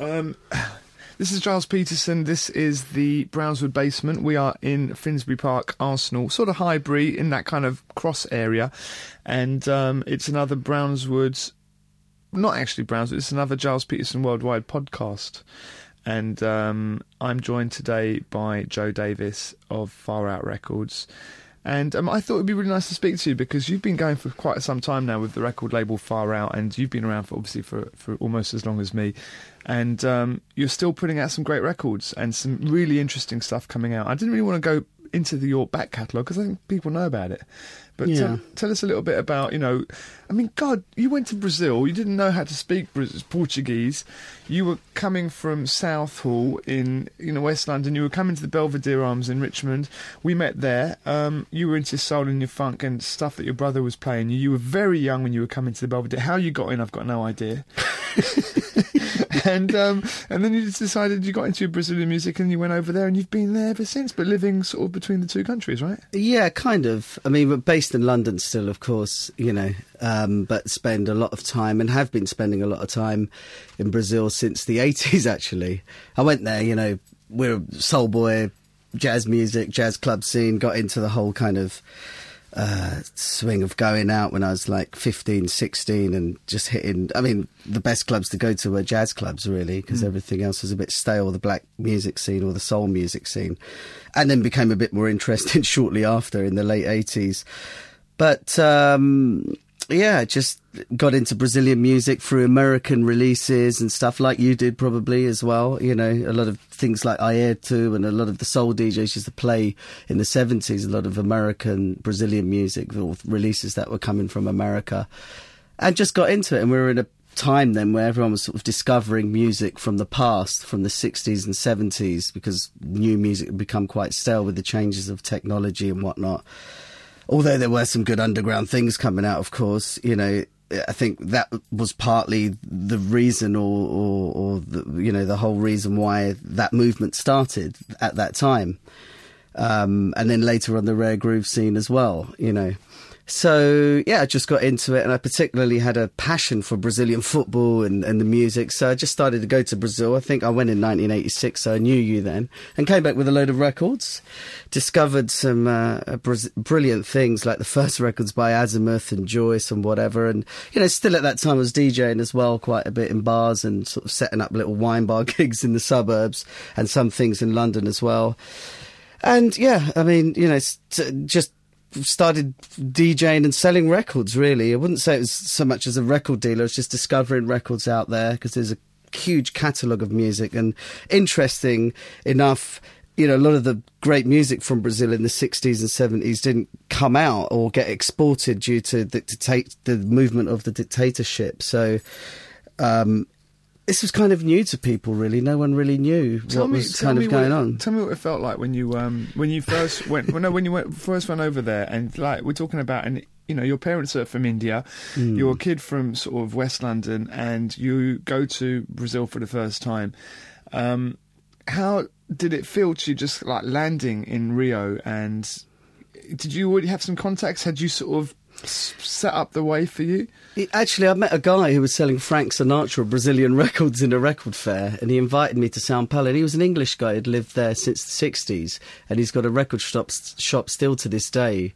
Um, this is Gilles Peterson. This is the Brownswood basement. We are in Finsbury Park, Arsenal, sort of Highbury, in that kind of cross area. And um, it's another Brownswood, not actually Brownswood, it's another Gilles Peterson Worldwide podcast. And um, I'm joined today by Joe Davis of Far Out Records. And um, I thought it'd be really nice to speak to you because you've been going for quite some time now with the record label Far Out, and you've been around for obviously for, for almost as long as me. And um, you're still putting out some great records and some really interesting stuff coming out. I didn't really want to go into the York back catalogue because I think people know about it. But Yeah. tell, tell us a little bit about, you know, I mean, God, you went to Brazil. You didn't know how to speak Portuguese. You were coming from Southall in, you know, West London. You were coming to the Belvedere Arms in Richmond. We met there. Um, you were into soul and your funk and stuff that your brother was playing. You were very young when you were coming to the Belvedere. How you got in, I've got no idea. and um, and then you just decided you got into Brazilian music and you went over there and you've been there ever since, but living sort of between the two countries, right? Yeah, kind of. I mean, we're based in London still, of course, you know, um, but spend a lot of time and have been spending a lot of time in Brazil since the 80s, actually. I went there, you know, we're soul boy, jazz music, jazz club scene, got into the whole kind of uh, swing of going out when I was like 15, 16 and just hitting. I mean, the best clubs to go to were jazz clubs, really, because everything else was a bit stale, the black music scene or the soul music scene. And then became a bit more interested shortly after in the late 80s. But um, yeah, just got into Brazilian music through American releases and stuff like you did probably as well. You know, a lot of things like Airto and a lot of the soul DJs used to play in the 70s, a lot of American Brazilian music releases that were coming from America. And just got into it. And we were in a time then where everyone was sort of discovering music from the past, from the 60s and 70s, because new music had become quite stale with the changes of technology and whatnot although there were some good underground things coming out, of course, you know, I think that was partly the reason, or, or, or the, you know, the whole reason why that movement started at that time, um, and then later on the rare groove scene as well, you know. So yeah, I just got into it, and I particularly had a passion for Brazilian football and, and the music. So I just started to go to Brazil. I think I went in 1986, so I knew you then, and came back with a load of records. Discovered some uh, br- brilliant things, like the first records by Azimuth and Joyce and whatever. And you know, still at that time I was DJing as well, quite a bit in bars and sort of setting up little wine bar gigs in the suburbs, and some things in London as well. And yeah, I mean, you know, just started DJing and selling records. Really, I wouldn't say it was so much as a record dealer. It's just discovering records out there because there's a huge catalogue of music and interesting enough. You know, a lot of the great music from Brazil in the 60s and 70s didn't come out or get exported due to the, dictate, the movement of the dictatorship. So, um, this was kind of new to people, really. No one really knew what was kind of going it- on. Tell me what it felt like when you um when you first went well, no when you went first went over there and like we're talking about and you know your parents are from India, Hmm. you're a kid from sort of West London and you go to Brazil for the first time. Um, how did it feel to you just like landing in Rio and did you already have some contacts? Had you sort of s- set up the way for you? Actually, I met a guy who was selling Frank Sinatra Brazilian records in a record fair, and he invited me to Sao Paulo. And he was an English guy who'd lived there since the 60s, and he's got a record shop, shop still to this day.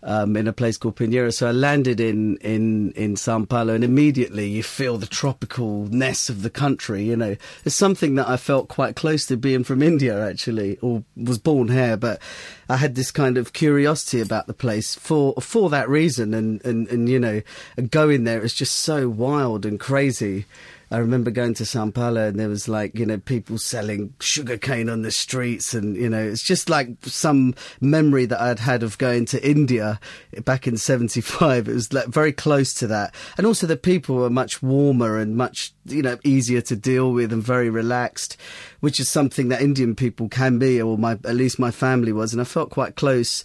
Um, in a place called Pinheiro. So I landed in, in, in Sao Paulo and immediately you feel the tropicalness of the country, you know. It's something that I felt quite close to being from India actually, or was born here, but I had this kind of curiosity about the place for, for that reason and, and, and, you know, going there is just so wild and crazy. I remember going to Sao Paulo and there was like, you know, people selling sugarcane on the streets and, you know, it's just like some memory that I'd had of going to India back in 75. It was like very close to that. And also the people were much warmer and much, you know, easier to deal with and very relaxed, which is something that Indian people can be, or my, at least my family was. And I felt quite close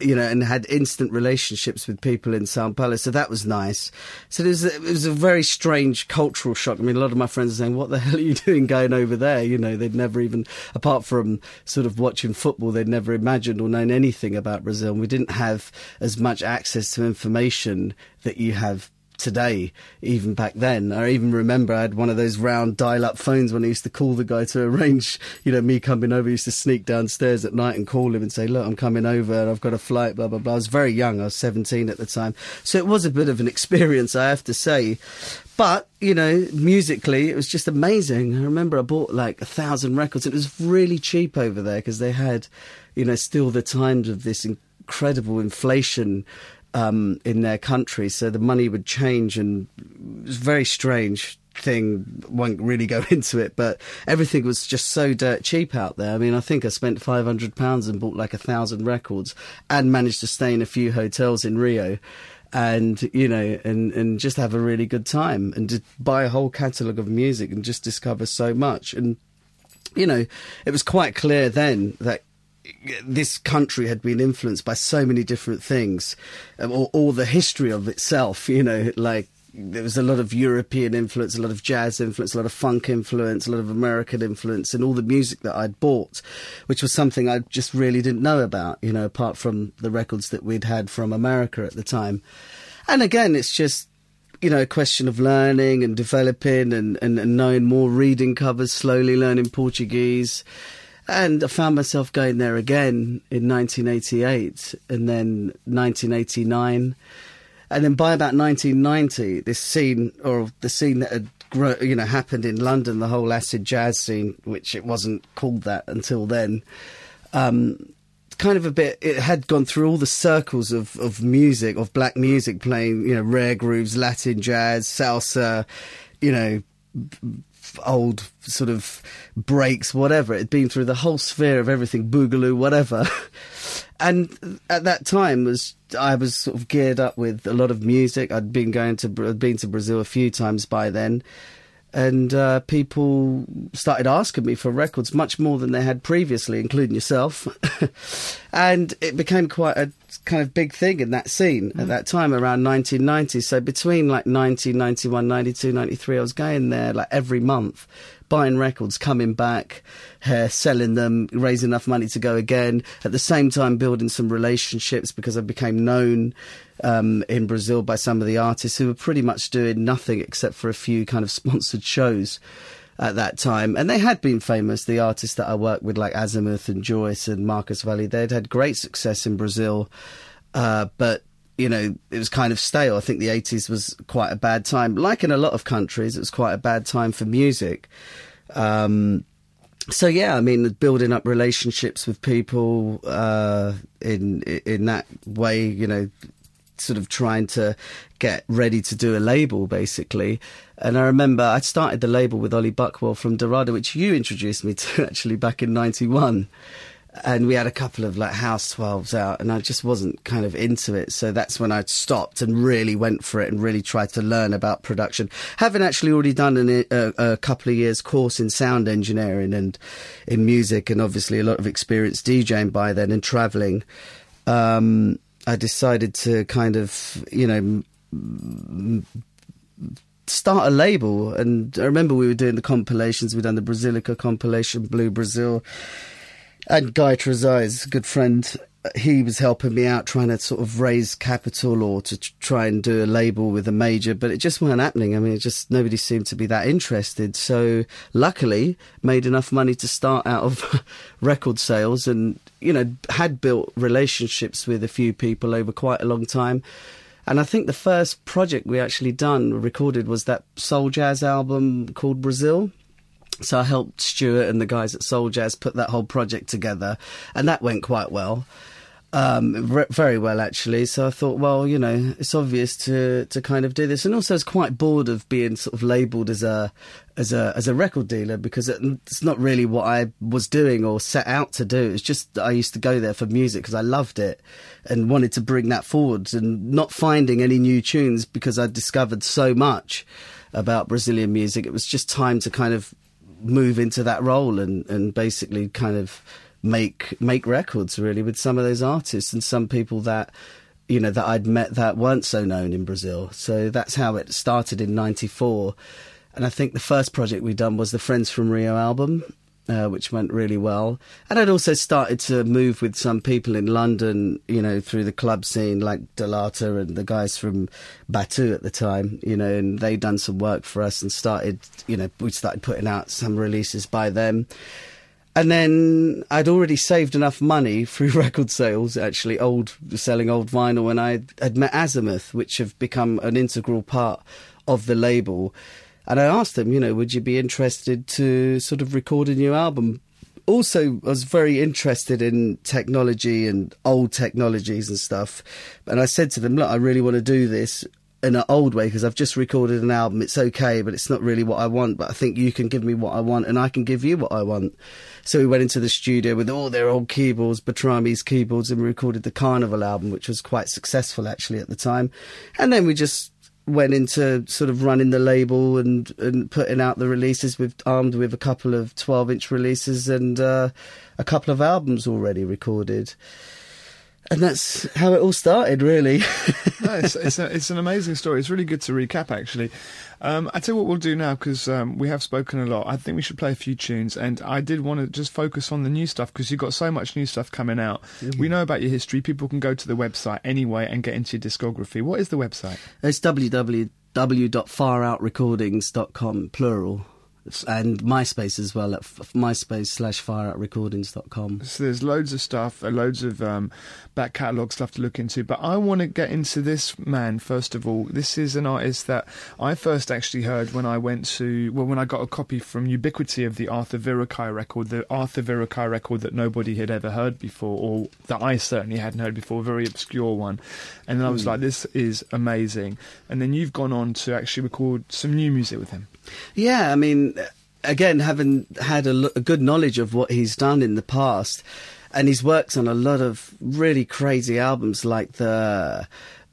you know, and had instant relationships with people in Sao Paulo, so that was nice. So it was, it was a very strange cultural shock. I mean, a lot of my friends are saying, "What the hell are you doing going over there?" You know, they'd never even, apart from sort of watching football, they'd never imagined or known anything about Brazil. And we didn't have as much access to information that you have today, even back then. I even remember I had one of those round dial-up phones when I used to call the guy to arrange, you know, me coming over. I used to sneak downstairs at night and call him and say, "Look, I'm coming over and I've got a flight." Blah blah blah. I was very young. I was 17 at the time, so it was a bit of an experience, I have to say. But you know, musically, it was just amazing. I remember I bought like a thousand records. It was really cheap over there because they had, you know, still the times of this incredible inflation um, in their country, so the money would change, and it was a very strange thing. Won't really go into it, but everything was just so dirt cheap out there. I mean, I think I spent five hundred pounds and bought like a thousand records, and managed to stay in a few hotels in Rio. And you know, and and just have a really good time, and to buy a whole catalogue of music, and just discover so much. And you know, it was quite clear then that this country had been influenced by so many different things, um, or, or the history of itself. You know, like there was a lot of European influence, a lot of jazz influence, a lot of funk influence, a lot of American influence, and all the music that I'd bought, which was something I just really didn't know about, you know, apart from the records that we'd had from America at the time. And again, it's just, you know, a question of learning and developing and, and, and knowing more, reading covers, slowly learning Portuguese. And I found myself going there again in 1988 and then 1989. And then by about 1990, this scene, or the scene that had you know happened in London, the whole acid jazz scene, which it wasn't called that until then, um, kind of a bit. It had gone through all the circles of of music, of black music, playing you know rare grooves, Latin jazz, salsa, you know old sort of breaks, whatever. It'd been through the whole sphere of everything, boogaloo, whatever. and at that time was I was sort of geared up with a lot of music. I'd been going to been to Brazil a few times by then, and uh, people started asking me for records much more than they had previously, including yourself. and it became quite a kind of big thing in that scene mm. at that time around 1990. So between like 1991, 92, 93, I was going there like every month buying records, coming back, uh, selling them, raising enough money to go again. At the same time, building some relationships because I became known um, in Brazil by some of the artists who were pretty much doing nothing except for a few kind of sponsored shows at that time. And they had been famous, the artists that I worked with, like Azimuth and Joyce and Marcos Valle. They'd had great success in Brazil. Uh, but you know, it was kind of stale. I think the 80s was quite a bad time. Like in a lot of countries, it was quite a bad time for music. Um, so yeah, I mean, building up relationships with people uh, in in that way, you know, sort of trying to get ready to do a label, basically. And I remember I started the label with Ollie Buckwell from Dorado, which you introduced me to actually back in '91 and we had a couple of like house 12s out and i just wasn't kind of into it. So that's when i stopped and really went for it and really tried to learn about production. Having actually already done an, a, a, couple of years course in sound engineering and in music and obviously a lot of experience djing by then and traveling um, i decided to kind of you know start a label. And i remember we were doing the compilations. We'd done the Brazilica compilation blue brazil and Guy Trezise, a good friend, he was helping me out trying to sort of raise capital or to try and do a label with a major, but it just weren't happening. I mean, it just nobody seemed to be that interested. So luckily, made enough money to start out of record sales, and you know had built relationships with a few people over quite a long time. And I think the first project we actually done recorded was that soul jazz album called Brazil. So I helped Stuart and the guys at Soul Jazz put that whole project together, and that went quite well. Um, re- very well actually. So I thought, well, you know, it's obvious to to kind of do this, and also I was quite bored of being sort of labelled as a as a as a record dealer because it's not really what I was doing or set out to do. It's just I used to go there for music because I loved it and wanted to bring that forward, and not finding any new tunes because I discovered so much about Brazilian music. It was just time to kind of move into that role and, and basically kind of make make records really with some of those artists and some people that you know that I'd met that weren't so known in Brazil. So that's how it started in '94. And I think the first project we done was the Friends from Rio album, uh, which went really well. And I'd also started to move with some people in London, you know, through the club scene, like Da Lata and the guys from Batu at the time, you know, and they'd done some work for us and started, you know, we started putting out some releases by them. And then I'd already saved enough money through record sales, actually, old selling old vinyl, and I had met Azimuth, which have become an integral part of the label. And I asked them, you know, would you be interested to sort of record a new album? Also, I was very interested in technology and old technologies and stuff. And I said to them, look, I really want to do this in an old way because I've just recorded an album. It's okay, but it's not really what I want. But I think you can give me what I want and I can give you what I want. So we went into the studio with all their old keyboards, Bertrami's keyboards, and we recorded the Carnival album, which was quite successful actually at the time. And then we just went into sort of running the label and, and putting out the releases with armed with a couple of 12 inch releases and uh, a couple of albums already recorded and that's how it all started, really. no, it's, it's, a, it's, an amazing story. It's really good to recap, actually. Um, I tell you what we'll do now because um, we have spoken a lot. I think we should play a few tunes, and I did want to just focus on the new stuff because you've got so much new stuff coming out. Mm-hmm. We know about your history. People can go to the website anyway and get into your discography. What is the website? It's www.faroutrecordings.com, plural and MySpace as well at MySpace slash faroutrecordings.com. So there's loads of stuff, uh, loads of um, back catalogue stuff to look into. But I want to get into this man first of all. This is an artist that I first actually heard when I went to, well, when I got a copy from Ubiquity of the Arthur Verocai record, the Arthur Verocai record that nobody had ever heard before, or that I certainly hadn't heard before, a very obscure one. And then I was mm. like, this is amazing. And then you've gone on to actually record some new music with him. Yeah, I mean, again, having had a, a good knowledge of what he's done in the past, and he's worked on a lot of really crazy albums like the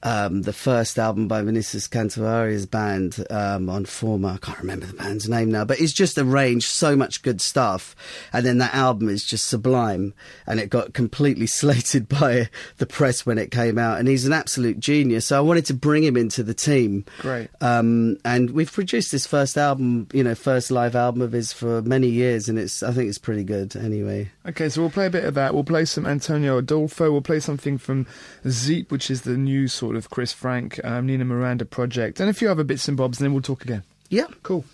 um, the first album by Vinicius Cantuaria's band um, on Forma. I can't remember the band's name now, but it's just arranged so much good stuff. And then that album is just sublime. And it got completely slated by the press when it came out. And he's an absolute genius. So I wanted to bring him into the team. Great. Um, and we've produced this first album, you know, first live album of his for many years. And it's, I think it's pretty good anyway. Okay, so we'll play a bit of that. We'll play some Antonio Adolfo. We'll play something from Zeep, which is the new sort of Chris Franck, um, Nina Miranda project, and a few other bits and bobs, and then we'll talk again. Yeah. Cool.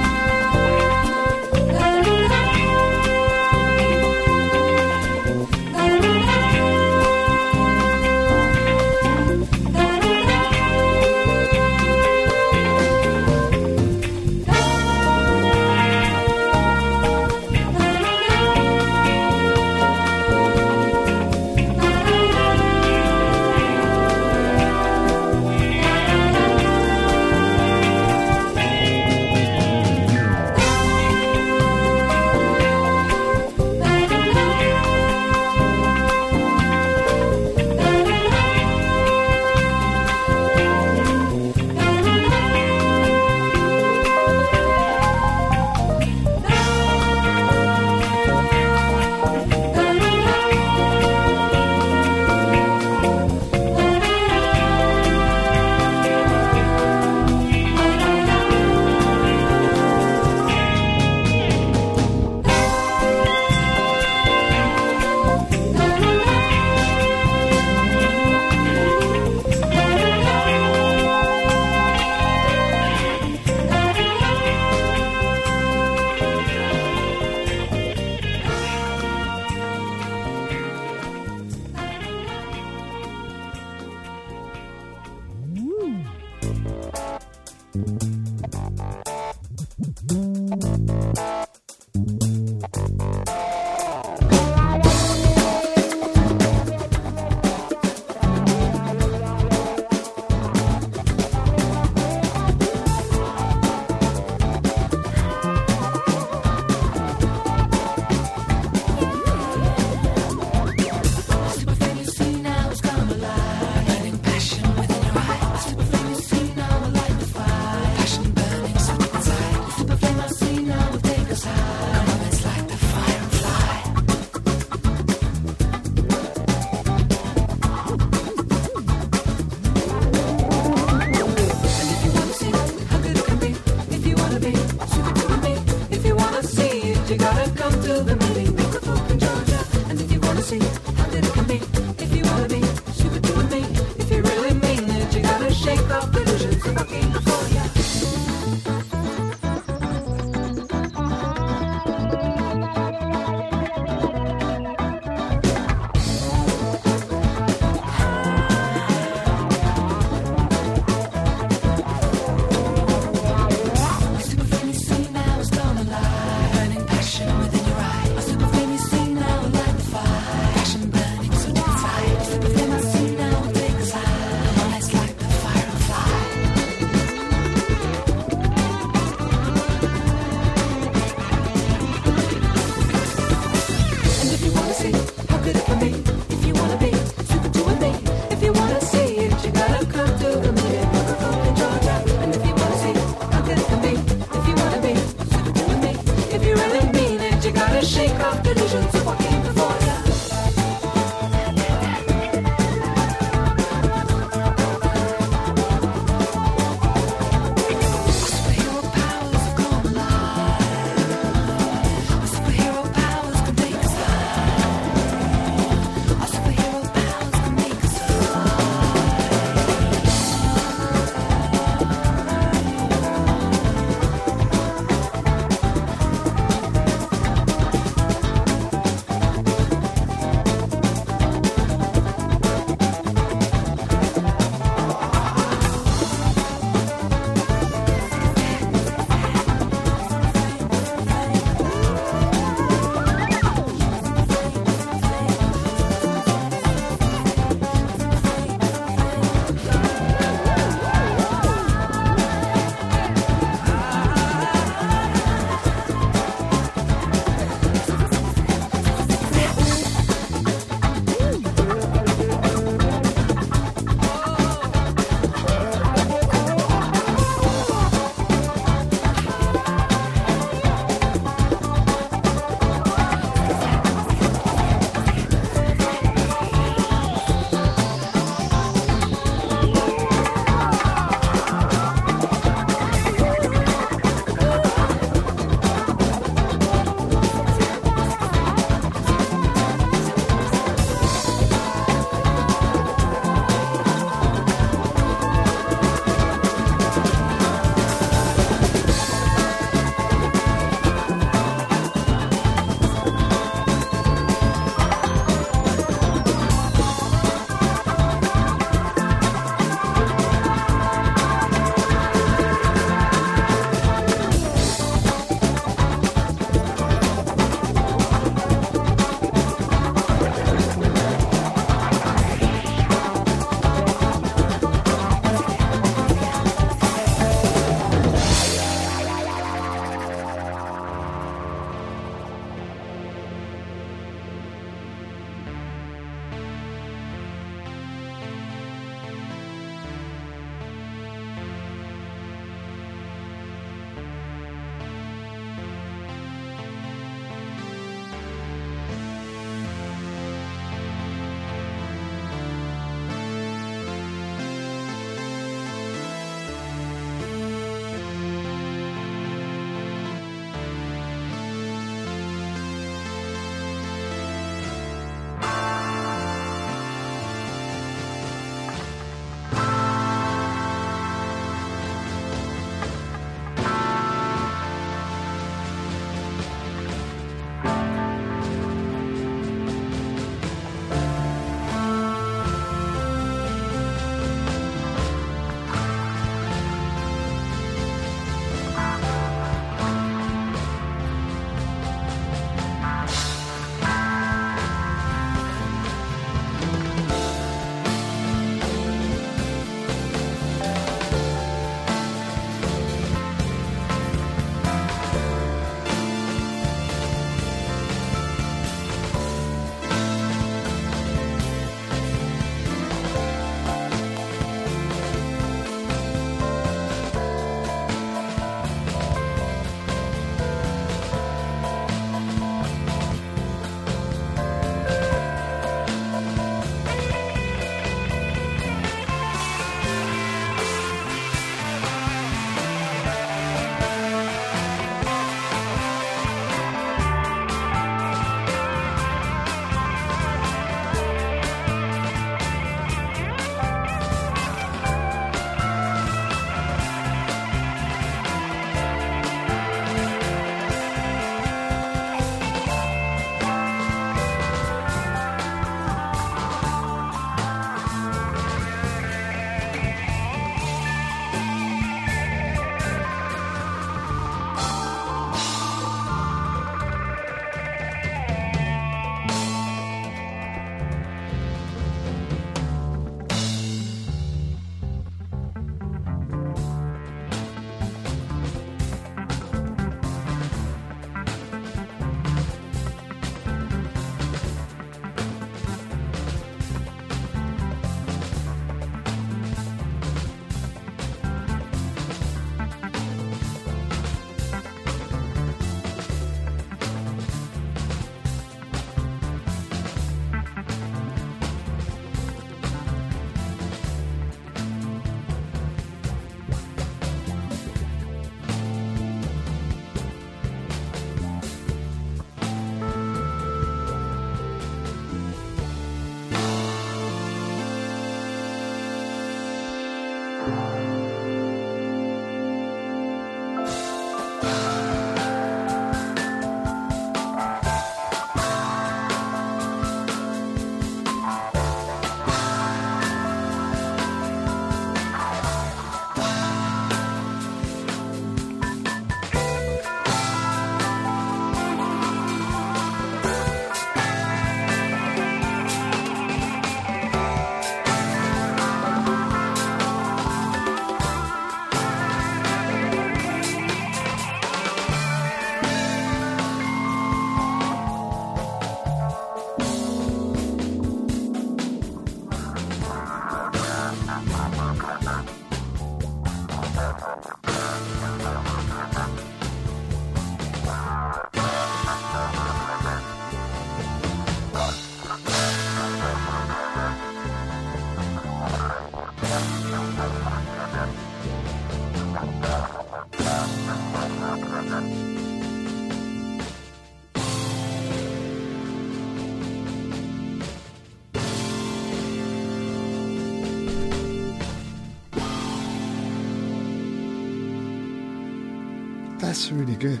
That's really good.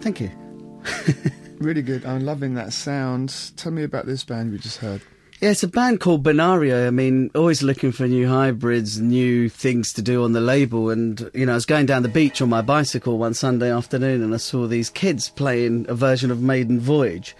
Thank you. Really good. I'm loving that sound. Tell me about this band we just heard. Yeah, it's a band called Binario. I mean, always looking for new hybrids, new things to do on the label. And, you know, I was going down the beach on my bicycle one Sunday afternoon and I saw these kids playing a version of Maiden Voyage.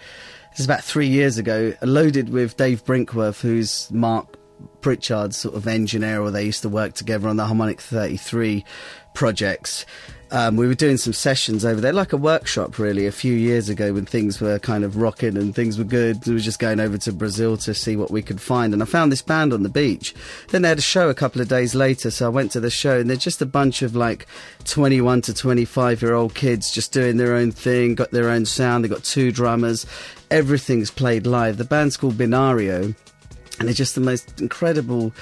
This is about three years ago, loaded with Dave Brinkworth, who's Mark Pritchard's sort of engineer, or they used to work together on the Harmonic 33 projects. Um, we were doing some sessions over there, like a workshop, really, a few years ago when things were kind of rocking and things were good. We were just going over to Brazil to see what we could find, and I found this band on the beach. Then they had a show a couple of days later, so I went to the show, and they're just a bunch of like 21 to 25 year old kids just doing their own thing, got their own sound. They got two drummers, everything's played live. The band's called Binario and they're just the most incredible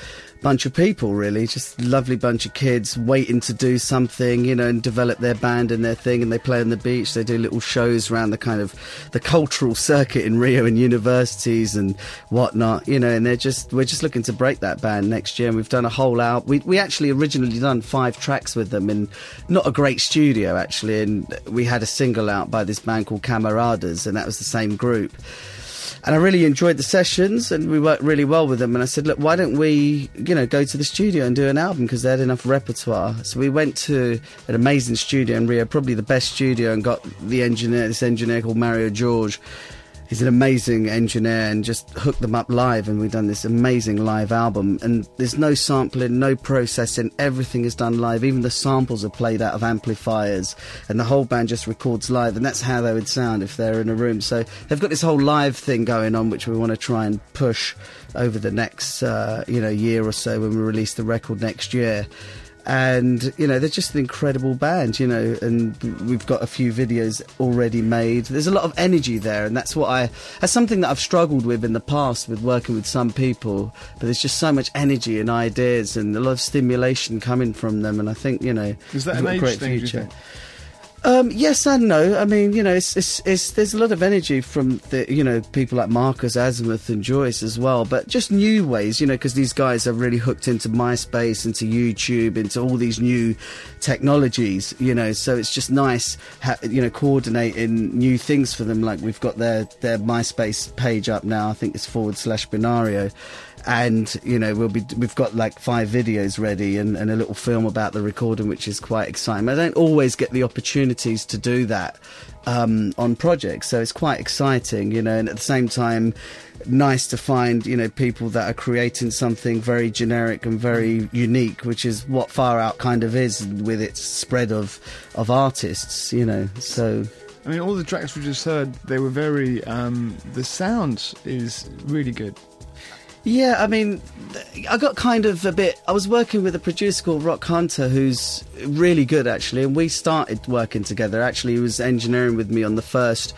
bunch of people really. Just lovely bunch of kids waiting to do something you know and develop their band and their thing. And they play on the beach. They do little shows around the kind of the cultural circuit in rio and universities and whatnot you know. And they're just we're just looking to break that band next year. And we've done a whole out we, we actually originally done five tracks with them in not a great studio actually. And we had a single out by this band called camaradas and that was the same group and I really enjoyed the sessions, and we worked really well with them. And I said, look, why don't we, you know, go to the studio and do an album because they had enough repertoire. So we went to an amazing studio in Rio, probably the best studio, and got the engineer, this engineer called Mario George he's an amazing engineer and just hooked them up live and we've done this amazing live album. And there's no sampling no processing. Everything is done live. Even the samples are played out of amplifiers and the whole band just records live and that's how they would sound if they're in a room. So they've got this whole live thing going on which we want to try and push over the next uh, you know year or so when we release the record next year and you know they're just an incredible band you know and we've got a few videos already made there's a lot of energy there and that's what i that's something that i've struggled with in the past with working with some people but there's just so much energy and ideas and a lot of stimulation coming from them and i think you know Is that an age great thing? do you future. Um, yes and no. I mean, you know, it's, it's, it's, there's a lot of energy from the, you know, people like Marcus Azimuth and Joyce as well, but just new ways, you know, because these guys are really hooked into MySpace, into YouTube, into all these new technologies, you know, so it's just nice, ha- you know, coordinating new things for them. Like we've got their, their MySpace page up now, I think it's forward slash binario and you know we'll be we've got like five videos ready and, and a little film about the recording which is quite exciting i don't always get the opportunities to do that um, on projects so it's quite exciting you know and at the same time nice to find you know people that are creating something very generic and very unique which is what far out kind of is with its spread of of artists you know so I mean, all the tracks we just heard, they were very. Um, the sound is really good. Yeah, I mean, I got kind of a bit. I was working with a producer called Rock Hunter, who's really good actually, and we started working together. Actually, he was engineering with me on the first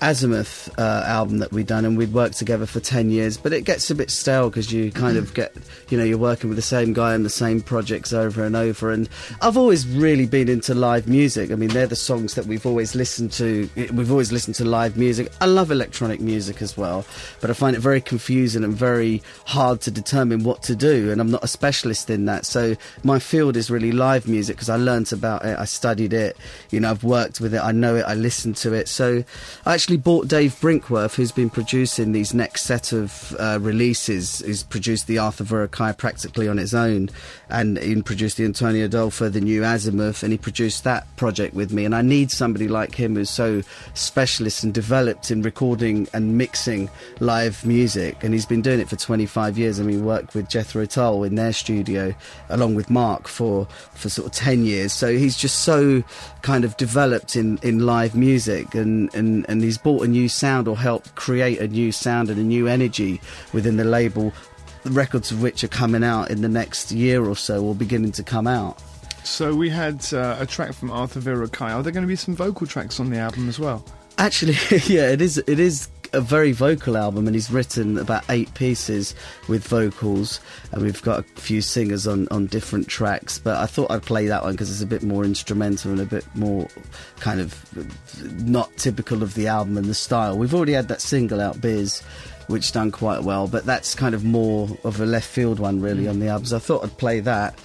Azimuth uh, album that we'd done, and we'd worked together for 10 years. But it gets a bit stale because you kind of get, you know, you're working with the same guy on the same projects over and over. And I've always really been into live music. I mean, they're the songs that we've always listened to. We've always listened to live music. I love electronic music as well, but I find it very confusing and very hard to determine what to do. And I'm not a specialist in that. So my field is really live music because I learnt about it, I studied it, you know, I've worked with it, I know it, I listen to it. So I actually bought Dave Brinkworth, who's been producing these next set of uh, releases, He's produced the Arthur Verocai practically on its own, and he produced the Antonio Adolfo, the new Azimuth, and he produced that project with me. And I need somebody like him who's so specialist and developed in recording and mixing live music, and he's been doing it for 25 years. I mean, worked with Jethro Tull in their studio, along with Mark for for sort of 10 years. So he's just so kind of developed in, in live music, and, and, and he's brought a new sound or helped create a new sound and a new energy within the label. The records of which are coming out in the next year or so, or beginning to come out. So we had uh, a track from Arthur Verocai. Are there going to be some vocal tracks on the album as well? Actually, yeah, it is. It is a very vocal album, and he's written about eight pieces with vocals, and we've got a few singers on on different tracks. But I thought I'd play that one because it's a bit more instrumental and a bit more kind of not typical of the album and the style. We've already had that single out, Biz. Which done quite well, but that's kind of more of a left field one, really, mm. on the album. So I thought I'd play that.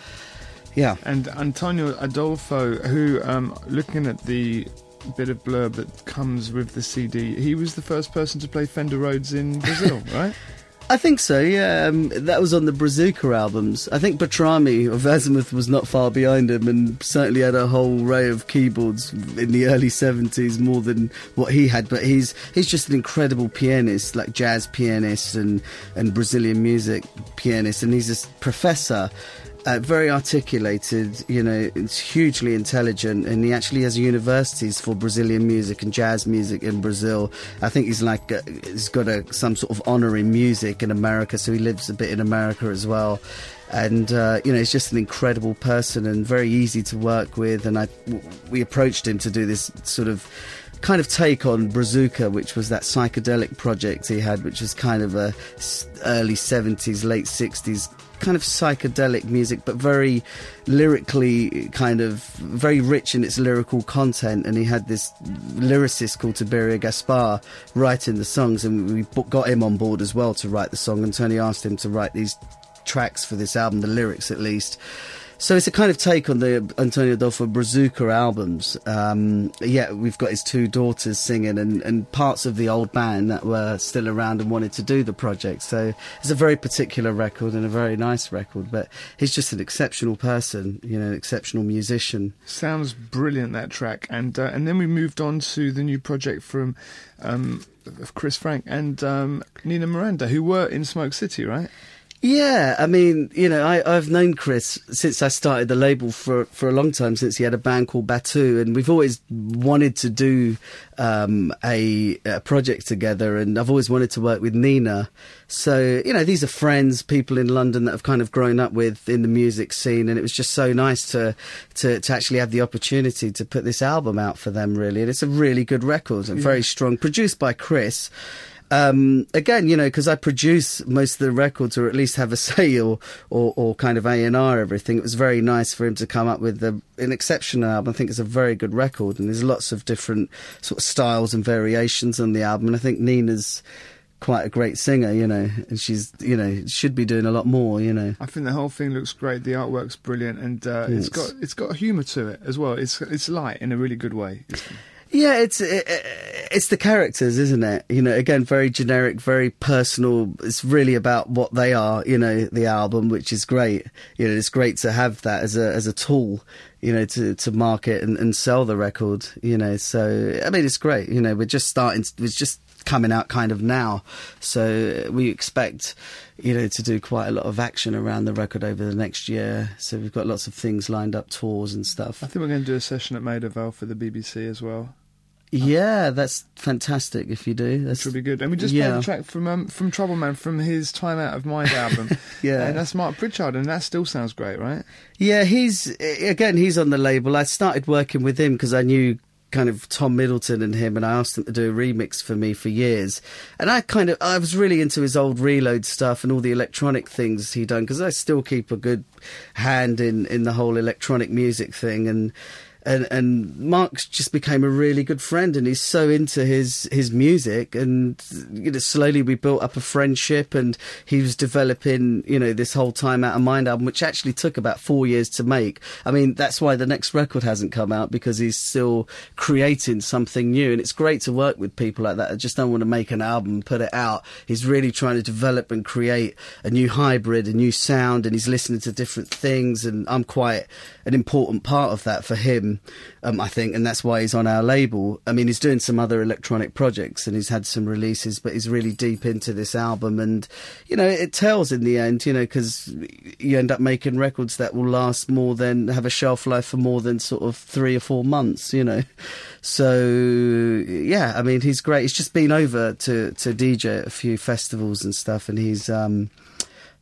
Yeah. And Antonio Adolfo, who, um, looking at the bit of blurb that comes with the CD. He was the first person to play Fender Rhodes in Brazil, right? I think so, yeah. Um, that was on the Brazuca albums. I think Bertrami of Azimuth was not far behind him and certainly had a whole array of keyboards in the early 70s more than what he had. But he's he's just an incredible pianist, like jazz pianist and, and Brazilian music pianist. And he's a professor uh, very articulated, you know, it's hugely intelligent, and he actually has universities for Brazilian music and jazz music in Brazil. I think he's like, uh, he's got a, some sort of honor in music in America, so he lives a bit in America as well. And uh, you know, he's just an incredible person and very easy to work with. And I, we approached him to do this sort of kind of take on Brazuca, which was that psychedelic project he had, which was kind of a early 70s, late 60s kind of psychedelic music, but very lyrically kind of very rich in its lyrical content. And he had this lyricist called Tiberio Gaspar writing the songs, and we got him on board as well to write the song. And Tony asked him to write these tracks for this album, the lyrics at least. So it's a kind of take on the Antonio Adolfo Brazuca albums. Um, yeah, we've got his two daughters singing and, and parts of the old band that were still around and wanted to do the project. So it's a very particular record and a very nice record. But he's just an exceptional person, you know, an exceptional musician. Sounds brilliant that track. And uh, and then we moved on to the new project from um, Chris Franck and um, Nina Miranda, who were in Smoke City, right? Yeah, I mean, you know, I, have known Chris since I started the label for for a long time. Since he had a band called Batu, and we've always wanted to do um, a, a, project together. And I've always wanted to work with Nina. So you know, these are friends, people in London that have kind of grown up with in the music scene, and it was just so nice to to, to actually have the opportunity to put this album out for them. Really, and it's a really good record and yeah. very strong, produced by Chris. Um, again, you know, because I produce most of the records, or at least have a say, or or, or kind of A and R everything. It was very nice for him to come up with the, an exceptional album. I think it's a very good record, and there's lots of different sort of styles and variations on the album. And I think Nina's quite a great singer, you know, and she's, you know, should be doing a lot more, you know. I think the whole thing looks great. The artwork's brilliant, and uh, it's got it's got a humour to it as well. It's it's light in a really good way. It's, yeah, it's it, it's the characters, isn't it? You know, again, very generic, very personal. It's really about what they are. You know, the album, which is great. You know, it's great to have that as a as a tool. You know, to to market and, and sell the record. You know, so I mean, it's great. You know, we're just starting. We're just coming out kind of now. So we expect, you know, to do quite a lot of action around the record over the next year. So we've got lots of things lined up, tours and stuff. I think we're going to do a session at Maida Vale for the BBC as well. Yeah, that's fantastic if you do. That would be good. And we just yeah. played a track from um, from Troubleman from his Time Out of Mind album. yeah, and that's Mark Pritchard, and that still sounds great, right? Yeah, he's again he's on the label. I started working with him because I knew kind of Tom Middleton and him, and I asked him to do a remix for me for years. And I kind of I was really into his old reload stuff and all the electronic things he done because I still keep a good hand in in the whole electronic music thing and and and Mark's just became a really good friend, and he's so into his his music, and you know, slowly we built up a friendship, and he was developing, you know, this whole time out of mind album, which actually took about four years to make. I mean, that's why the next record hasn't come out because he's still creating something new, and it's great to work with people like that. I just don't want to make an album, put it out. He's really trying to develop and create a new hybrid, a new sound, and he's listening to different things, and I'm quite an important part of that for him, um, I think, and that's why he's on our label. I mean, he's doing some other electronic projects and he's had some releases, but he's really deep into this album, and you know, it tells in the end, you know, because you end up making records that will last more than have a shelf life for more than sort of three or four months, you know. So yeah, I mean, he's great. He's just been over to to DJ at a few festivals and stuff, and he's um,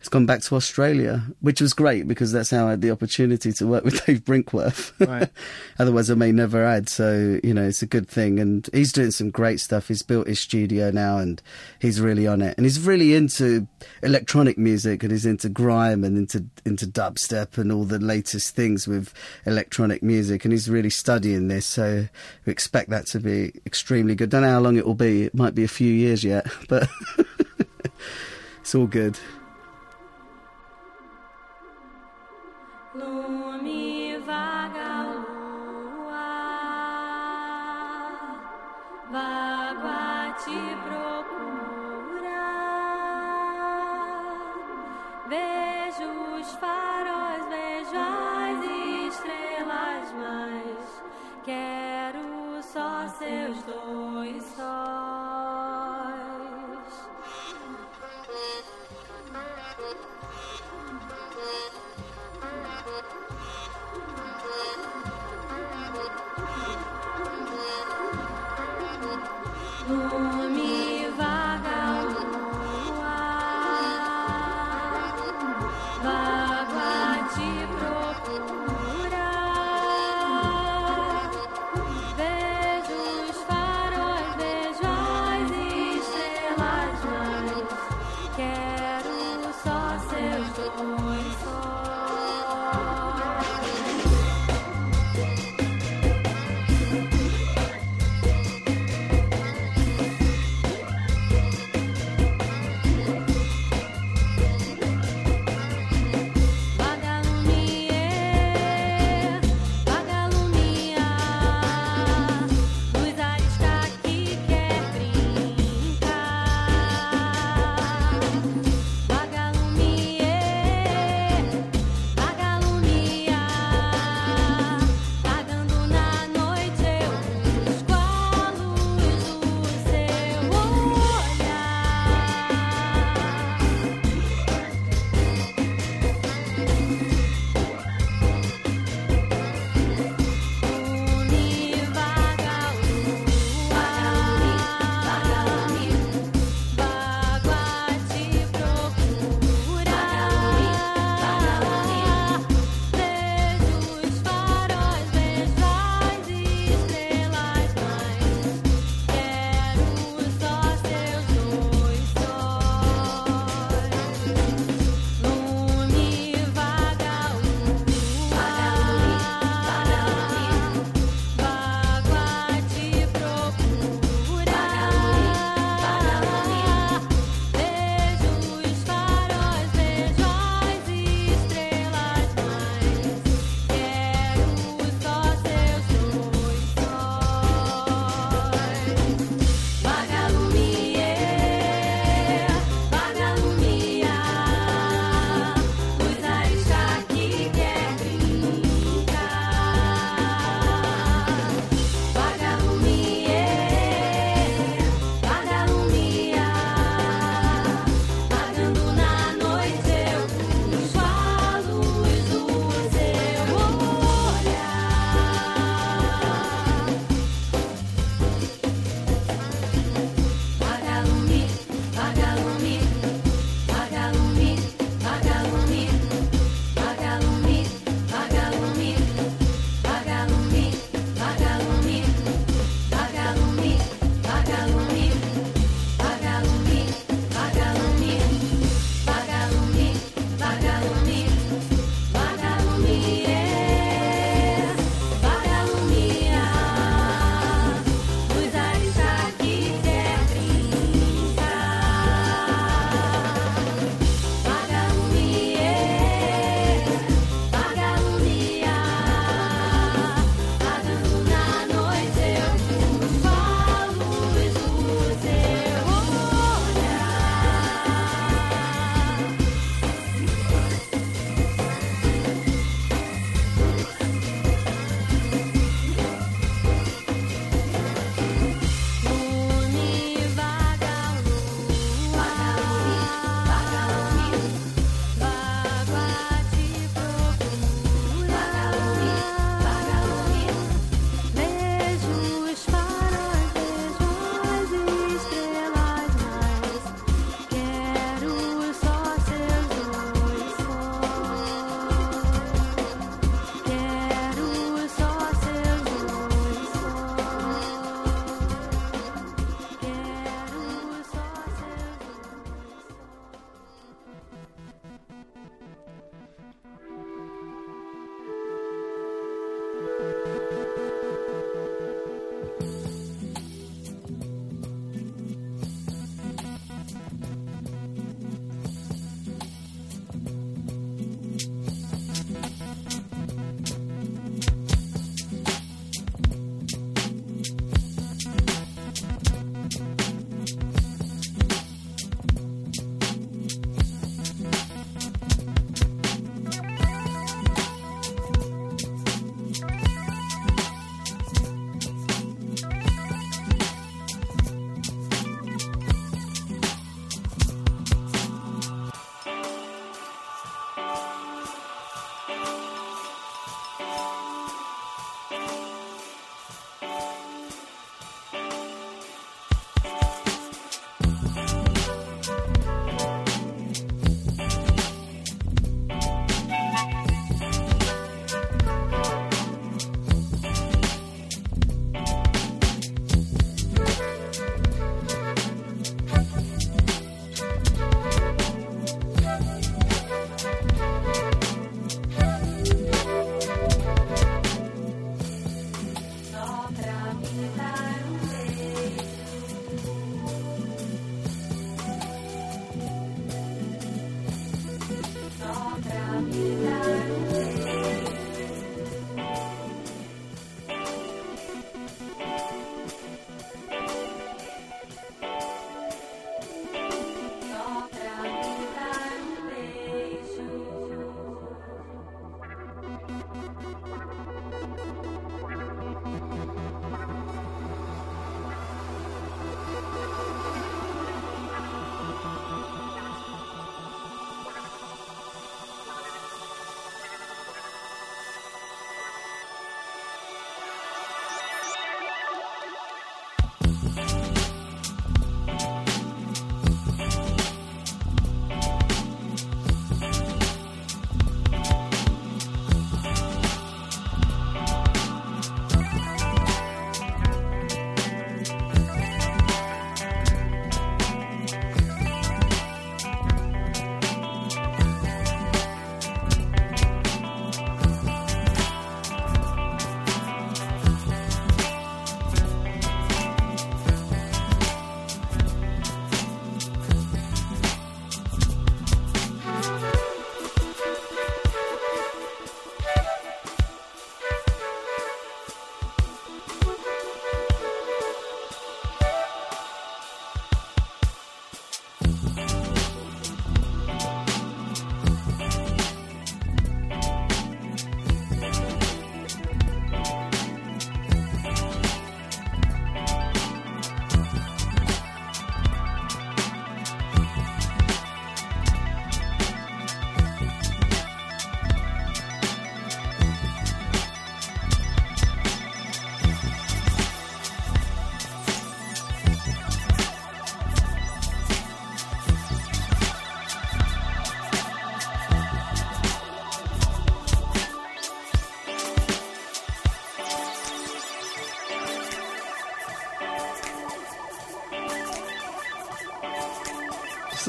He's gone back to Australia, which was great because that's how I had the opportunity to work with Dave Brinkworth. Right. Otherwise, I may never had. So, you know, it's a good thing. And he's doing some great stuff. He's built his studio now and he's really on it. And he's really into electronic music and he's into grime and into, into dubstep and all the latest things with electronic music. And he's really studying this. So we expect that to be extremely good. Don't know how long it will be. It might be a few years yet, but it's all good. Lume vaga lua, vago a te procurar. Vejo os faróis, vejo as estrelas, mas quero só seus dois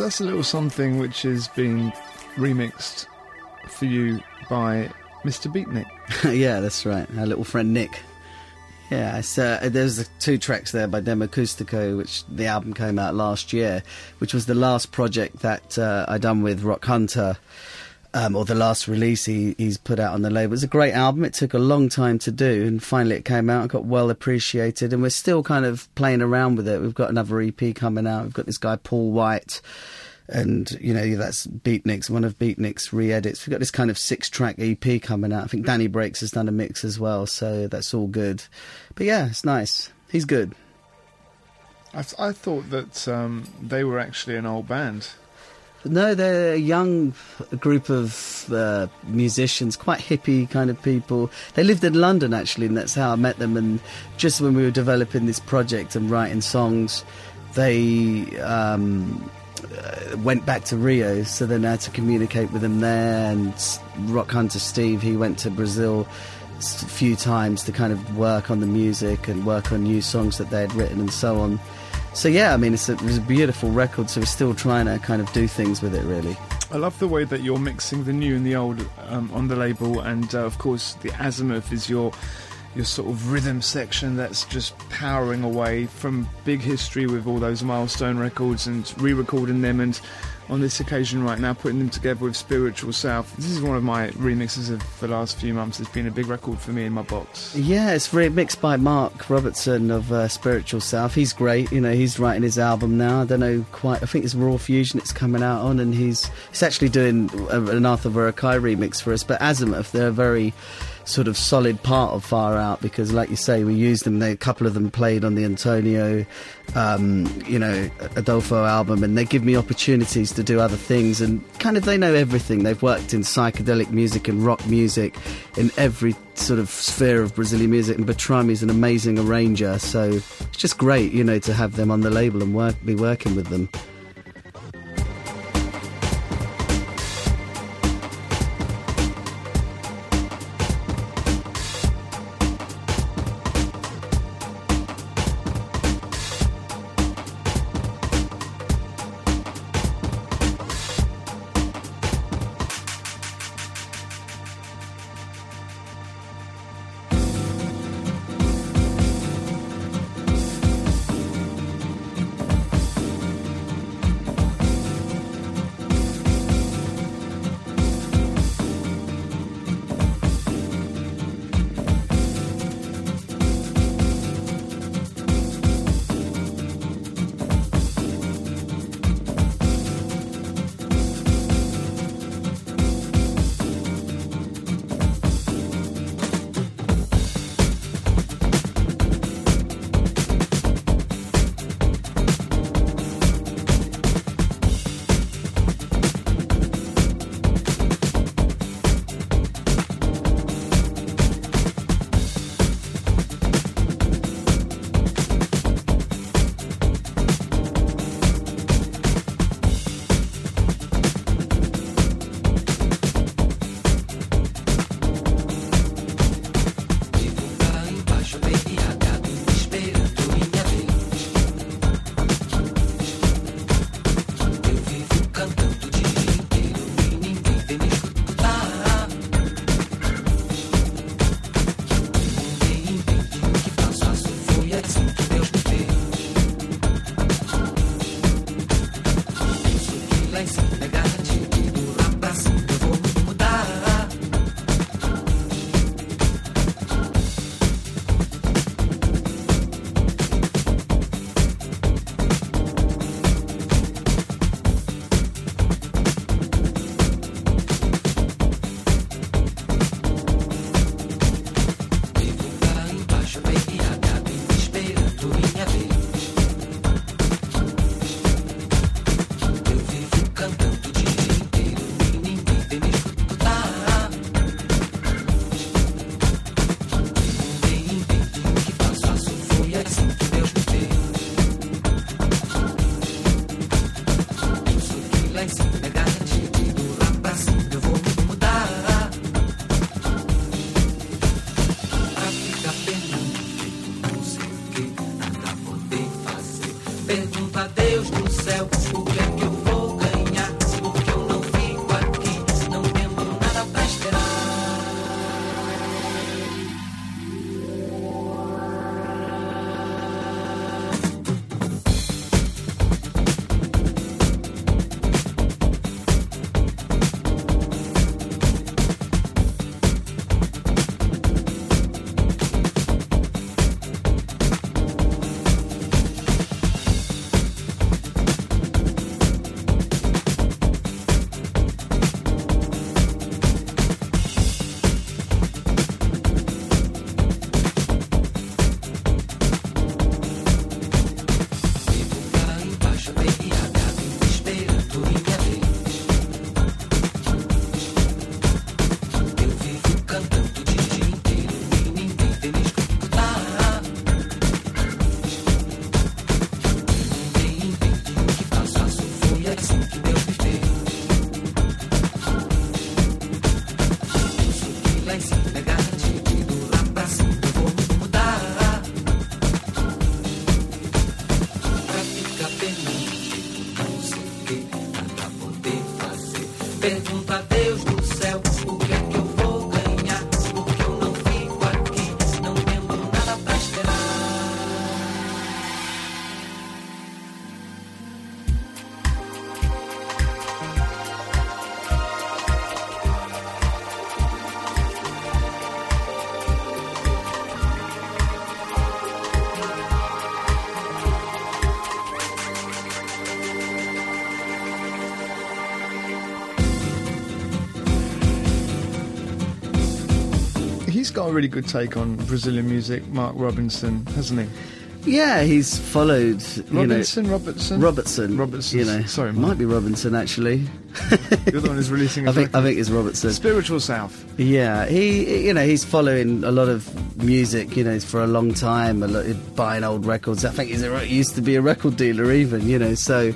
that's a little something which has been remixed for you by Mr. Beatnik. yeah, that's right. Our little friend Nick. Yeah, uh, there's two tracks there by Dem Acoustico, which the album came out last year, which was the last project that uh, I done with Rock Hunter, um, or the last release he, he's put out on the label. It's a great album. It took a long time to do, and finally it came out. and got well appreciated, and we're still kind of playing around with it. We've got another EP coming out. We've got this guy Paul White and you know that's Beatniks, one of Beatniks re-edits. We've got this kind of six-track EP coming out. I think Danny Breaks has done a mix as well, so that's all good. But yeah, it's nice. He's good. I, I thought that um, they were actually an old band. No, they're a young group of uh, musicians, quite hippie kind of people. They lived in London actually, and that's how I met them. And just when we were developing this project and writing songs, they um, uh, went back to Rio, so then I had to communicate with them there. And Rock Hunter Steve, he went to Brazil a few times to kind of work on the music and work on new songs that they had written and so on. So yeah, I mean, it's a, it was a beautiful record. So we're still trying to kind of do things with it, really. I love the way that you're mixing the new and the old um, on the label, and uh, of course the azimuth is your your sort of rhythm section that's just powering away from big history with all those milestone records and re-recording them and on this occasion right now putting them together with spiritual south this is one of my remixes of the last few months it's been a big record for me in my box Yeah, it's re- mixed by Mark Robertson of uh, Spiritual South. He's great. You know, he's writing his album now. I don't know quite. I think it's Raw Fusion it's coming out on, and he's he's actually doing a, an Arthur Verocai remix for us. But Azimuth, they're very sort of solid part of Far Out because, like you say, we used them. They, a couple of them played on the Antonio, um, you know, Adolfo album, and they give me opportunities to do other things. And kind of, they know everything. They've worked in psychedelic music and rock music in every sort of sphere of Brazilian music. And Bertrami's an amazing arranger, so it's just great, you know, to have them on the label and work, be working with them. Really good take on Brazilian music, Mark Robinson, hasn't he? Yeah, he's followed. Robinson, know, Robertson? Robertson. Robertson. You know, Sorry, might be Robinson actually. You're the one who's releasing I think I think it's Robertson. Spiritual South. Yeah, he you know he's following a lot of music, you know, for a long time, a lot, buying old records. I think he's a, he used to be a record dealer, even you know. So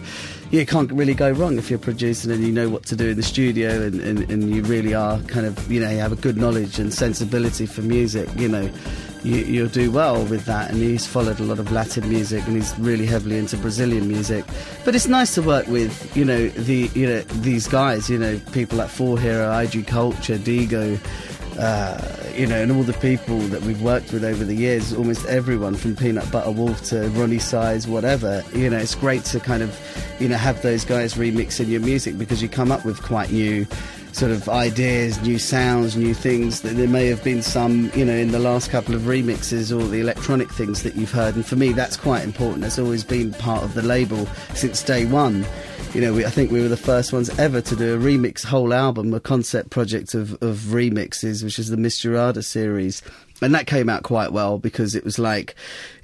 you can't really go wrong if you're producing and you know what to do in the studio, and, and, and you really are kind of you know you have a good knowledge and sensibility for music. You know, you, you'll do well with that. And he's followed a lot of Latin music, and he's really heavily into Brazilian music. But it's nice to work with you know the you know these guys, you know, people like Four Hero, IG Culture, Dego uh, you know, and all the people that we've worked with over the years, almost everyone from Peanut Butter Wolf to Roni Size, whatever, you know, it's great to kind of, you know, have those guys remixing your music because you come up with quite new sort of ideas, new sounds, new things. That There may have been some, you know, in the last couple of remixes or the electronic things that you've heard. And for me, that's quite important. That's always been part of the label since day one you know, we, I think we were the first ones ever to do a remix whole album, a concept project of, of remixes, which is the Misturada series. And that came out quite well because it was like,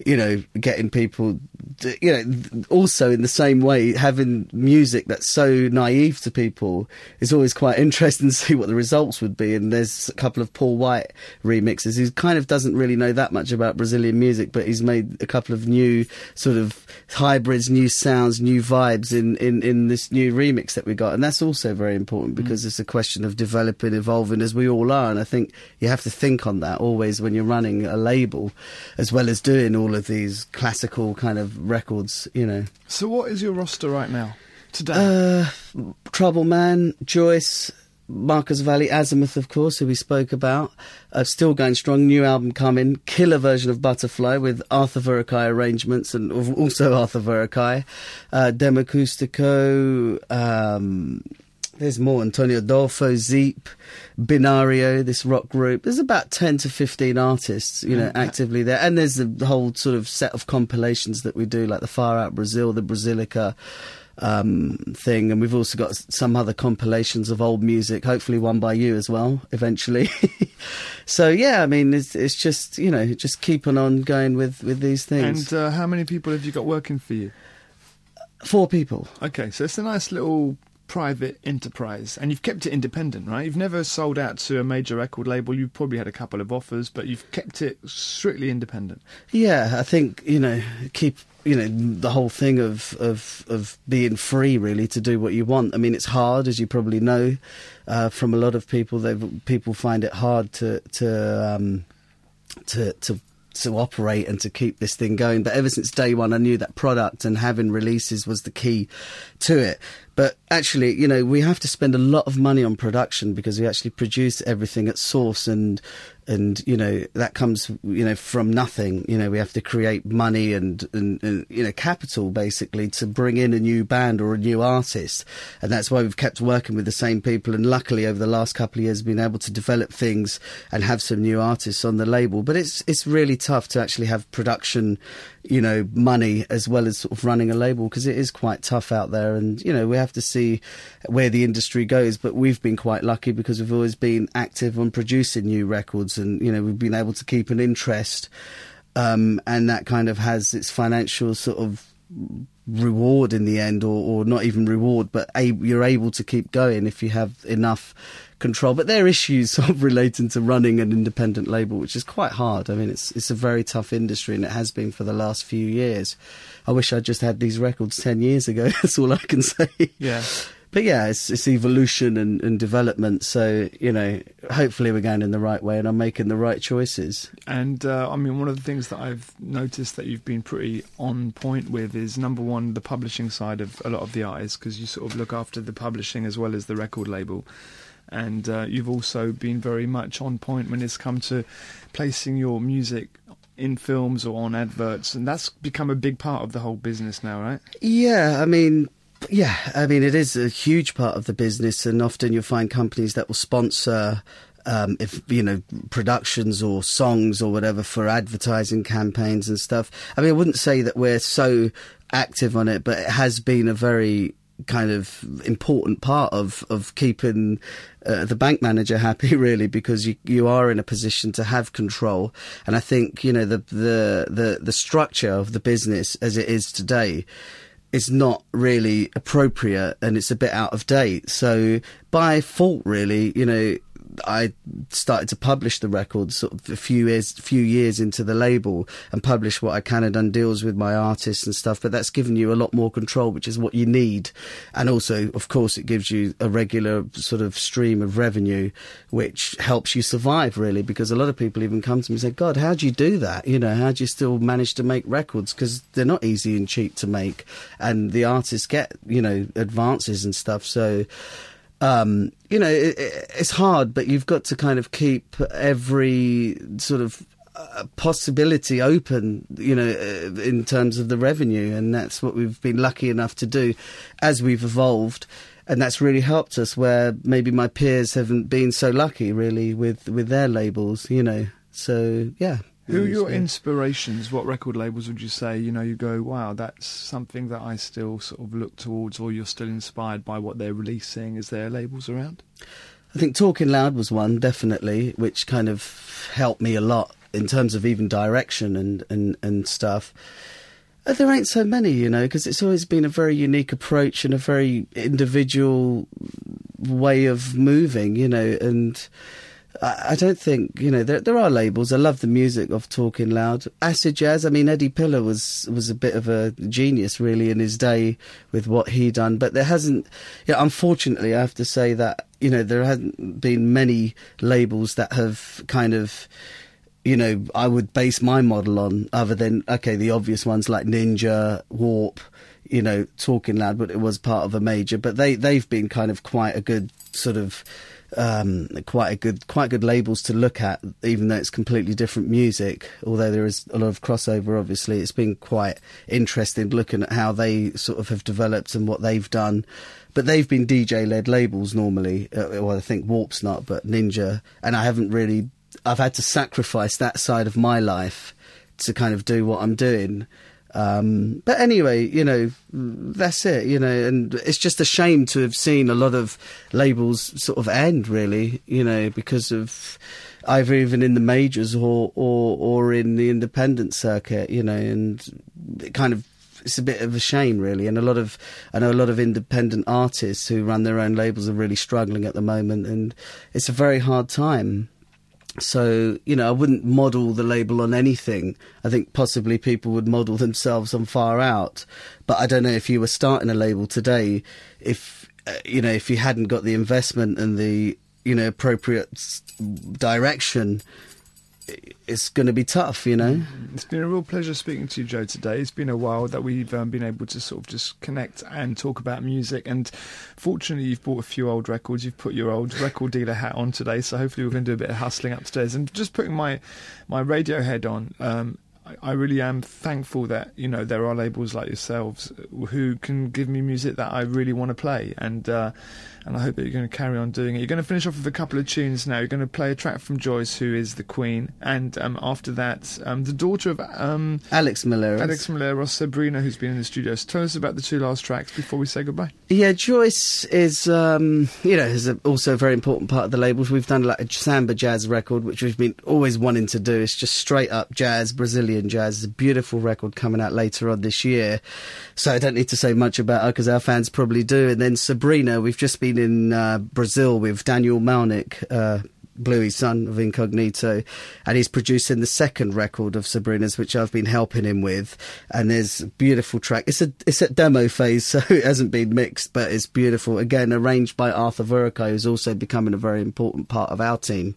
you know, getting people, to- you know, also in the same way, having music that's so naive to people is always quite interesting to see what the results would be. And there's a couple of Paul White remixes. He kind of doesn't really know that much about Brazilian music, but he's made a couple of new sort of hybrids, new sounds, new vibes in, in, in this new remix that we got. And that's also very important mm. because it's a question of developing, evolving as we all are. And I think you have to think on that always when you're running a label, as well as doing all of these classical kind of records, you know. So, what is your roster right now? Today? Uh, Trouble Man, Joyce, Marcos Valle, Azimuth, of course, who we spoke about. Uh, still going strong. New album coming. Killer version of Butterfly with Arthur Verocai arrangements and also Arthur Verocai. Uh, Democustico. Um, there's more. Antonio Adolfo, Zeep, Binario, this rock group. There's about 10 to 15 artists, you know, actively there. And there's the whole sort of set of compilations that we do, like the Far Out Brazil, the Brazilica um, thing. And we've also got some other compilations of old music, hopefully one by you as well, eventually. so, yeah, I mean, it's, it's just, you know, just keeping on going with, with these things. and uh, how many people have you got working for you? Four people. Okay, so it's a nice little private enterprise, and you've kept it independent, right? You've never sold out to a major record label. You've probably had a couple of offers, but you've kept it strictly independent. Yeah, I think you know keep you know the whole thing of of of being free really to do what you want. I mean, it's hard as you probably know uh, from a lot of people. They people find it hard to to um, to to to operate and to keep this thing going. But ever since day one, I knew that product and having releases was the key to it. But actually, you know, we have to spend a lot of money on production because we actually produce everything at source and and you know that comes you know from nothing. You know we have to create money and, and, and you know capital basically to bring in a new band or a new artist. And that's why we've kept working with the same people and luckily over the last couple of years been able to develop things and have some new artists on the label. But it's it's really tough to actually have production you know money as well as sort of running a label because it is quite tough out there and you know we have to see where the industry goes but we've been quite lucky because we've always been active on producing new records and you know we've been able to keep an interest um, and that kind of has its financial sort of reward in the end or, or not even reward but a, you're able to keep going if you have enough control. But there are issues of relating to running an independent label which is quite hard. I mean it's it's a very tough industry and it has been for the last few years. I wish i just had these records 10 years ago that's all i can say. Yeah. But yeah, it's, it's evolution and, and development. So you know, hopefully we're going in the right way, and I'm making the right choices. And uh, I mean, one of the things that I've noticed that you've been pretty on point with is number one, the publishing side of a lot of the artists, because you sort of look after the publishing as well as the record label. And uh, you've also been very much on point when it's come to placing your music in films or on adverts, and that's become a big part of the whole business now, right? Yeah, I mean, yeah, I mean, it is a huge part of the business, and often you'll find companies that will sponsor. Um, if you know productions or songs or whatever for advertising campaigns and stuff. I mean, I wouldn't say that we're so active on it, but it has been a very kind of important part of of keeping uh, the bank manager happy really because you you are in a position to have control and I think you know the the the the structure of the business as it is today is not really appropriate and it's a bit out of date. So by fault really you know I started to publish the records sort of a few years, few years into the label and publish what I can and done deals with my artists and stuff. But that's given you a lot more control, which is what you need. And also, of course, it gives you a regular sort of stream of revenue, which helps you survive really. Because a lot of people even come to me and say, God, how do you do that? You know, how do you still manage to make records? Because they're not easy and cheap to make. And the artists get, you know, advances and stuff. So, um, you know, it, it, it's hard, but you've got to kind of keep every sort of uh, possibility open, you know, uh, in terms of the revenue, and that's what we've been lucky enough to do as we've evolved. And that's really helped us where maybe my peers haven't been so lucky, really, with, with their labels, you know. So, yeah. Who are your inspirations? What record labels would you say? You know, you go, wow, that's something that I still sort of look towards, or you're still inspired by what they're releasing. Is there labels around? I think Talking Loud was one, definitely, which kind of helped me a lot in terms of even direction and, and, and stuff. Uh, There ain't so many, you know, because it's always been a very unique approach and a very individual way of moving, you know, and I, don't think, you know, there, there are labels. I love the music of Talking Loud. Acid Jazz, I mean, Eddie Piller was, was a bit of a genius, really, in his day with what he done, but there hasn't, you know, unfortunately, I have to say that, you know, there hasn't been many labels that have kind of, you know, I would base my model on other than okay, the obvious ones like Ninja, Warp, you know, Talking Loud, but it was part of a major. But they they've been kind of quite a good sort of um, quite a good quite good labels to look at, even though it's completely different music. Although there is a lot of crossover, obviously, it's been quite interesting looking at how they sort of have developed and what they've done. But they've been DJ led labels normally. Uh, well, I think Warp's not, but Ninja, and I haven't really I've had to sacrifice that side of my life to kind of do what I'm doing. Um, but anyway, you know, that's it, you know, and it's just a shame to have seen a lot of labels sort of end, really, you know, because of either even in the majors or, or, or in the independent circuit, you know, and it kind of it's a bit of a shame, really. And a lot of I know a lot of independent artists who run their own labels are really struggling at the moment, and it's a very hard time. So you know, I wouldn't model the label on anything. I think possibly people would model themselves on Far Out, but I don't know if you were starting a label today, if uh, you know, if you hadn't got the investment and the you know appropriate direction it's going to be tough, you know. It's been a real pleasure speaking to you, Joe, today. It's been a while that we've um, been able to sort of just connect and talk about music. And fortunately, you've bought a few old records. You've put your old record dealer hat on today. So hopefully, we're going to do a bit of hustling upstairs. And just putting my, my radio head on, um, I, I really am thankful that, you know, there are labels like yourselves who can give me music that I really want to play. And, uh, and I hope that you're going to carry on doing it. You're going to finish off with a couple of tunes now. You're going to play a track from Joyce, who is the Queen, and um, after that, um, the daughter of um, Alex Miller. Alex Malheiros, Sabrina, who's been in the studio. So tell us about the two last tracks before we say goodbye. Yeah, Joyce is, um, you know, is a, also a very important part of the labels. We've done like a samba jazz record, which we've been always wanting to do. It's just straight up jazz, Brazilian jazz. It's a beautiful record coming out later on this year. So I don't need to say much about her because our fans probably do. And then Sabrina, we've just been in uh, Brazil with Daniel Maunick. Uh, Bluey, son of Incognito, and he's producing the second record of Sabrina's, which I've been helping him with. And there's a beautiful track. It's a it's at demo phase, so it hasn't been mixed, but it's beautiful. Again, arranged by Arthur Verocai, who's also becoming a very important part of our team.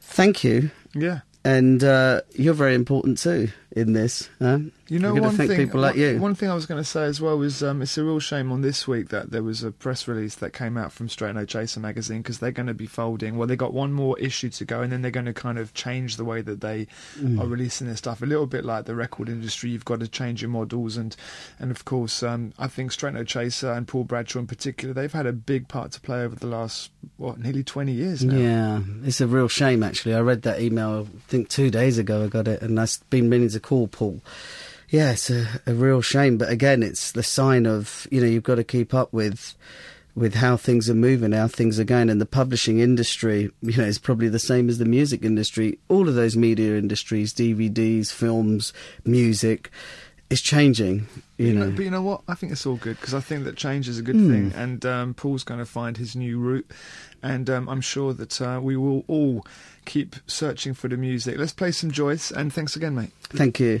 Thank you, Yeah. and uh, you're very important too in this. Huh? You know, one thing. like one. One thing I was going to say as well was um, it's a real shame on this week that there was a press release that came out from Straight No Chaser magazine because they're going to be folding. Well, they got one more issue to go, and then they're going to kind of change the way that they Mm. are releasing their stuff. A little bit like the record industry, you've got to change your models, and and of course, um, I think Straight No Chaser and Paul Bradshaw in particular, they've had a big part to play over the last what nearly twenty years now. Yeah, it's a real shame actually. I read that email, I think two days ago I got it, and I've been meaning to call Paul. Yeah, it's a, a real shame, but again, it's the sign of you know you've got to keep up with with how things are moving, how things are going, and the publishing industry. You know, is probably the same as the music industry. All of those media industries, DVDs, films, music, is changing. You know, But you know what? I think it's all good because I think that change is a good Hmm. thing, and um, Paul's going to find his new route, and um, I'm sure that uh, we will all keep searching for the music. Let's play some Joyce, and thanks again, mate. thank you.